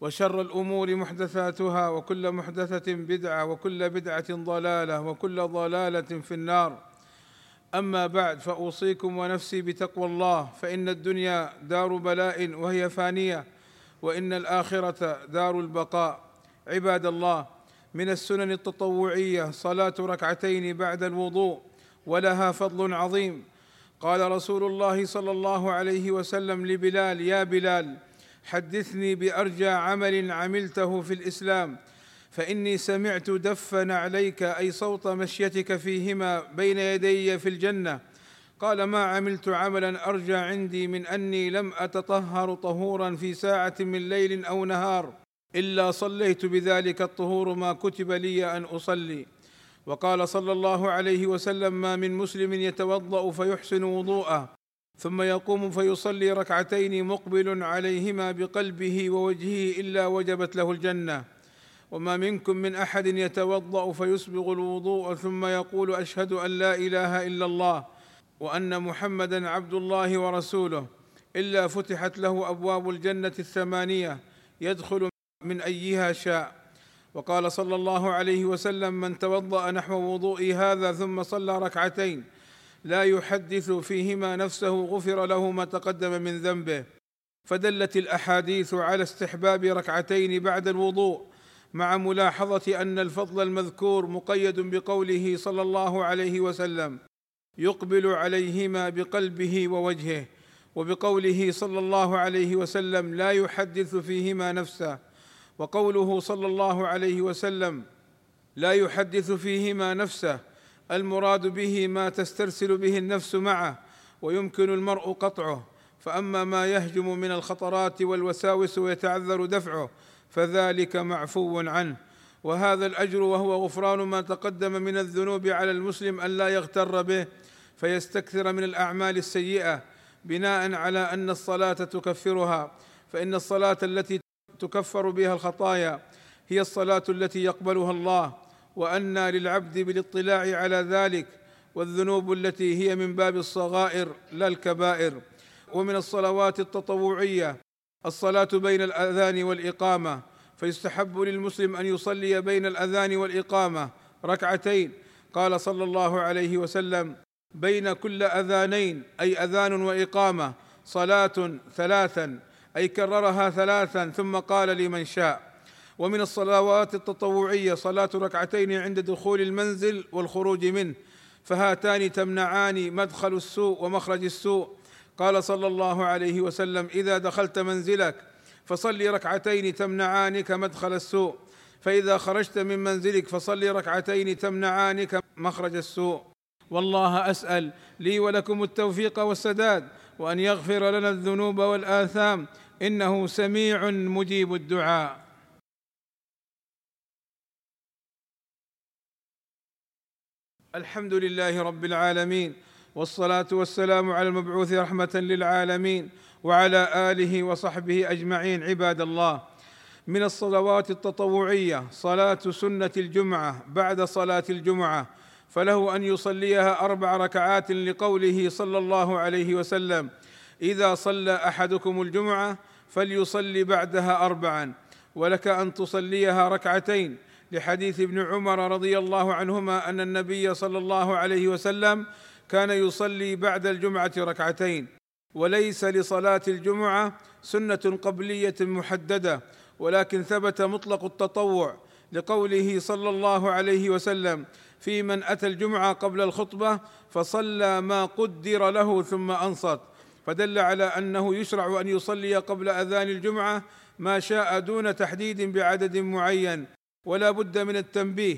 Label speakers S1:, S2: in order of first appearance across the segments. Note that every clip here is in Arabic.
S1: وشر الأمور محدثاتها وكل محدثة بدعة وكل بدعة ضلالة وكل ضلالة في النار. أما بعد فأوصيكم ونفسي بتقوى الله فإن الدنيا دار بلاء وهي فانية وإن الآخرة دار البقاء. عباد الله من السنن التطوعية صلاة ركعتين بعد الوضوء ولها فضل عظيم. قال رسول الله صلى الله عليه وسلم لبلال يا بلال حدثني بأرجى عمل عملته في الإسلام فإني سمعت دفا عليك أي صوت مشيتك فيهما بين يدي في الجنة. قال ما عملت عملا أرجى عندي من أني لم أتطهر طهورا في ساعة من ليل أو نهار إلا صليت بذلك الطهور ما كتب لي أن أصلي. وقال صلى الله عليه وسلم ما من مسلم يتوضأ فيحسن وضوءه. ثم يقوم فيصلي ركعتين مقبل عليهما بقلبه ووجهه إلا وجبت له الجنة. وما منكم من أحد يتوضأ فيسبغ الوضوء ثم يقول أشهد أن لا إله إلا الله وأن محمدا عبد الله ورسوله إلا فتحت له أبواب الجنة الثمانية يدخل من أيها شاء. وقال صلى الله عليه وسلم من توضأ نحو وضوئي هذا ثم صلى ركعتين لا يحدث فيهما نفسه غفر له ما تقدم من ذنبه. فدلت الأحاديث على استحباب ركعتين بعد الوضوء مع ملاحظة أن الفضل المذكور مقيد بقوله صلى الله عليه وسلم يقبل عليهما بقلبه ووجهه وبقوله صلى الله عليه وسلم لا يحدث فيهما نفسه. وقوله صلى الله عليه وسلم لا يحدث فيهما نفسه المراد به ما تسترسل به النفس معه ويمكن المرء قطعه. فأما ما يهجم من الخطرات والوساوس ويتعذر دفعه فذلك معفو عنه. وهذا الأجر وهو غفران ما تقدم من الذنوب على المسلم أن لا يغتر به فيستكثر من الأعمال السيئة. بناء على أن الصلاة تكفرها فإن الصلاة التي تكفر بها الخطايا هي الصلاة التي يقبلها الله. وأنى للعبد بالاطلاع على ذلك والذنوب التي هي من باب الصغائر لا الكبائر ومن الصلوات التطوعية الصلاة بين الأذان والإقامة فيستحب للمسلم أن يصلي بين الأذان والإقامة ركعتين. قال صلى الله عليه وسلم بين كل أذانين أي أذان وإقامة صلاة ثلاثا أي كررها ثلاثا ثم قال لمن شاء. ومن الصلوات التطوعية صلاة ركعتين عند دخول المنزل والخروج منه. فهاتان تمنعان مدخل السوء ومخرج السوء. قال صلى الله عليه وسلم إذا دخلت منزلك فصل ركعتين تمنعانك مدخل السوء. فإذا خرجت من منزلك فصل ركعتين تمنعانك مخرج السوء. والله أسأل لي ولكم التوفيق والسداد وأن يغفر لنا الذنوب والآثام. إنه سميع مجيب الدعاء. الحمد لله رب العالمين والصلاة والسلام على المبعوث رحمة للعالمين وعلى آله وصحبه أجمعين عباد الله. من الصلوات التطوعية صلاة سنة الجمعة بعد صلاة الجمعة فله أن يصليها أربع ركعات لقوله صلى الله عليه وسلم إذا صلى أحدكم الجمعة فليصلي بعدها اربعا ولك أن تصليها ركعتين لحديث ابن عمر رضي الله عنهما أن النبي صلى الله عليه وسلم كان يصلي بعد الجمعة ركعتين وليس لصلاة الجمعة سنة قبلية محددة ولكن ثبت مطلق التطوع لقوله صلى الله عليه وسلم في من أتى الجمعة قبل الخطبة فصلى ما قدر له ثم أنصت فدل على أنه يشرع أن يصلي قبل أذان الجمعة ما شاء دون تحديد بعدد معين. ولا بد من التنبيه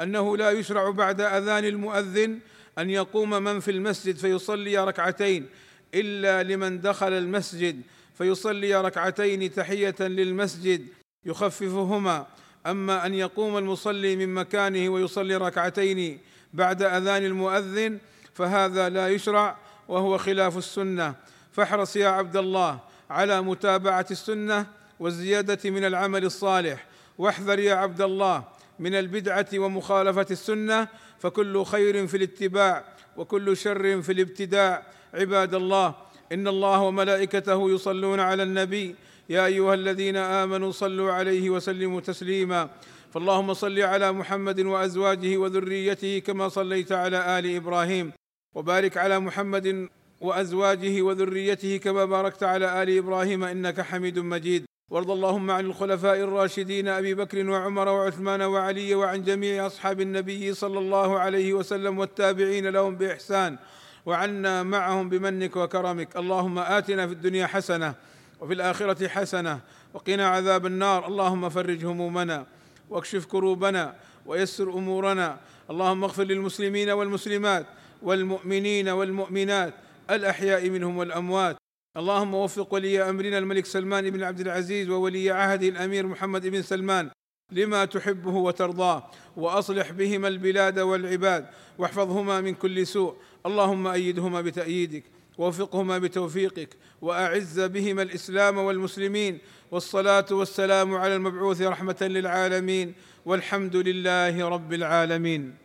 S1: أنه لا يشرع بعد أذان المؤذن أن يقوم من في المسجد فيصلي ركعتين إلا لمن دخل المسجد فيصلي ركعتين تحية للمسجد يخففهما. أما أن يقوم المصلي من مكانه ويصلي ركعتين بعد أذان المؤذن فهذا لا يشرع وهو خلاف السنة. فاحرص يا عبد الله على متابعة السنة والزيادة من العمل الصالح. واحذر يا عبد الله من البدعة ومخالفة السنة فكل خير في الاتباع وكل شر في الابتداع. عباد الله إن الله وملائكته يصلون على النبي. يا أيها الذين آمنوا صلوا عليه وسلموا تسليما. فاللهم صل على محمد وأزواجه وذريته كما صليت على آل إبراهيم. وبارك على محمد وأزواجه وذريته كما باركت على آل إبراهيم إنك حميد مجيد. وارض اللهم عن الخلفاء الراشدين أبي بكر وعمر وعثمان وعلي وعن جميع أصحاب النبي صلى الله عليه وسلم والتابعين لهم بإحسان وعنا معهم بمنك وكرمك. اللهم آتنا في الدنيا حسنة وفي الآخرة حسنة وقنا عذاب النار. اللهم فرج همومنا واكشف كروبنا ويسر أمورنا. اللهم اغفر للمسلمين والمسلمات والمؤمنين والمؤمنات. الأحياء منهم والأموات. اللهم وفق ولي أمرنا الملك سلمان بن عبد العزيز وولي عهده الأمير محمد بن سلمان لما تحبه وترضاه وأصلح بهما البلاد والعباد واحفظهما من كل سوء. اللهم أيدهما بتأييدك ووفقهما بتوفيقك وأعز بهما الإسلام والمسلمين. والصلاة والسلام على المبعوث رحمة للعالمين. والحمد لله رب العالمين.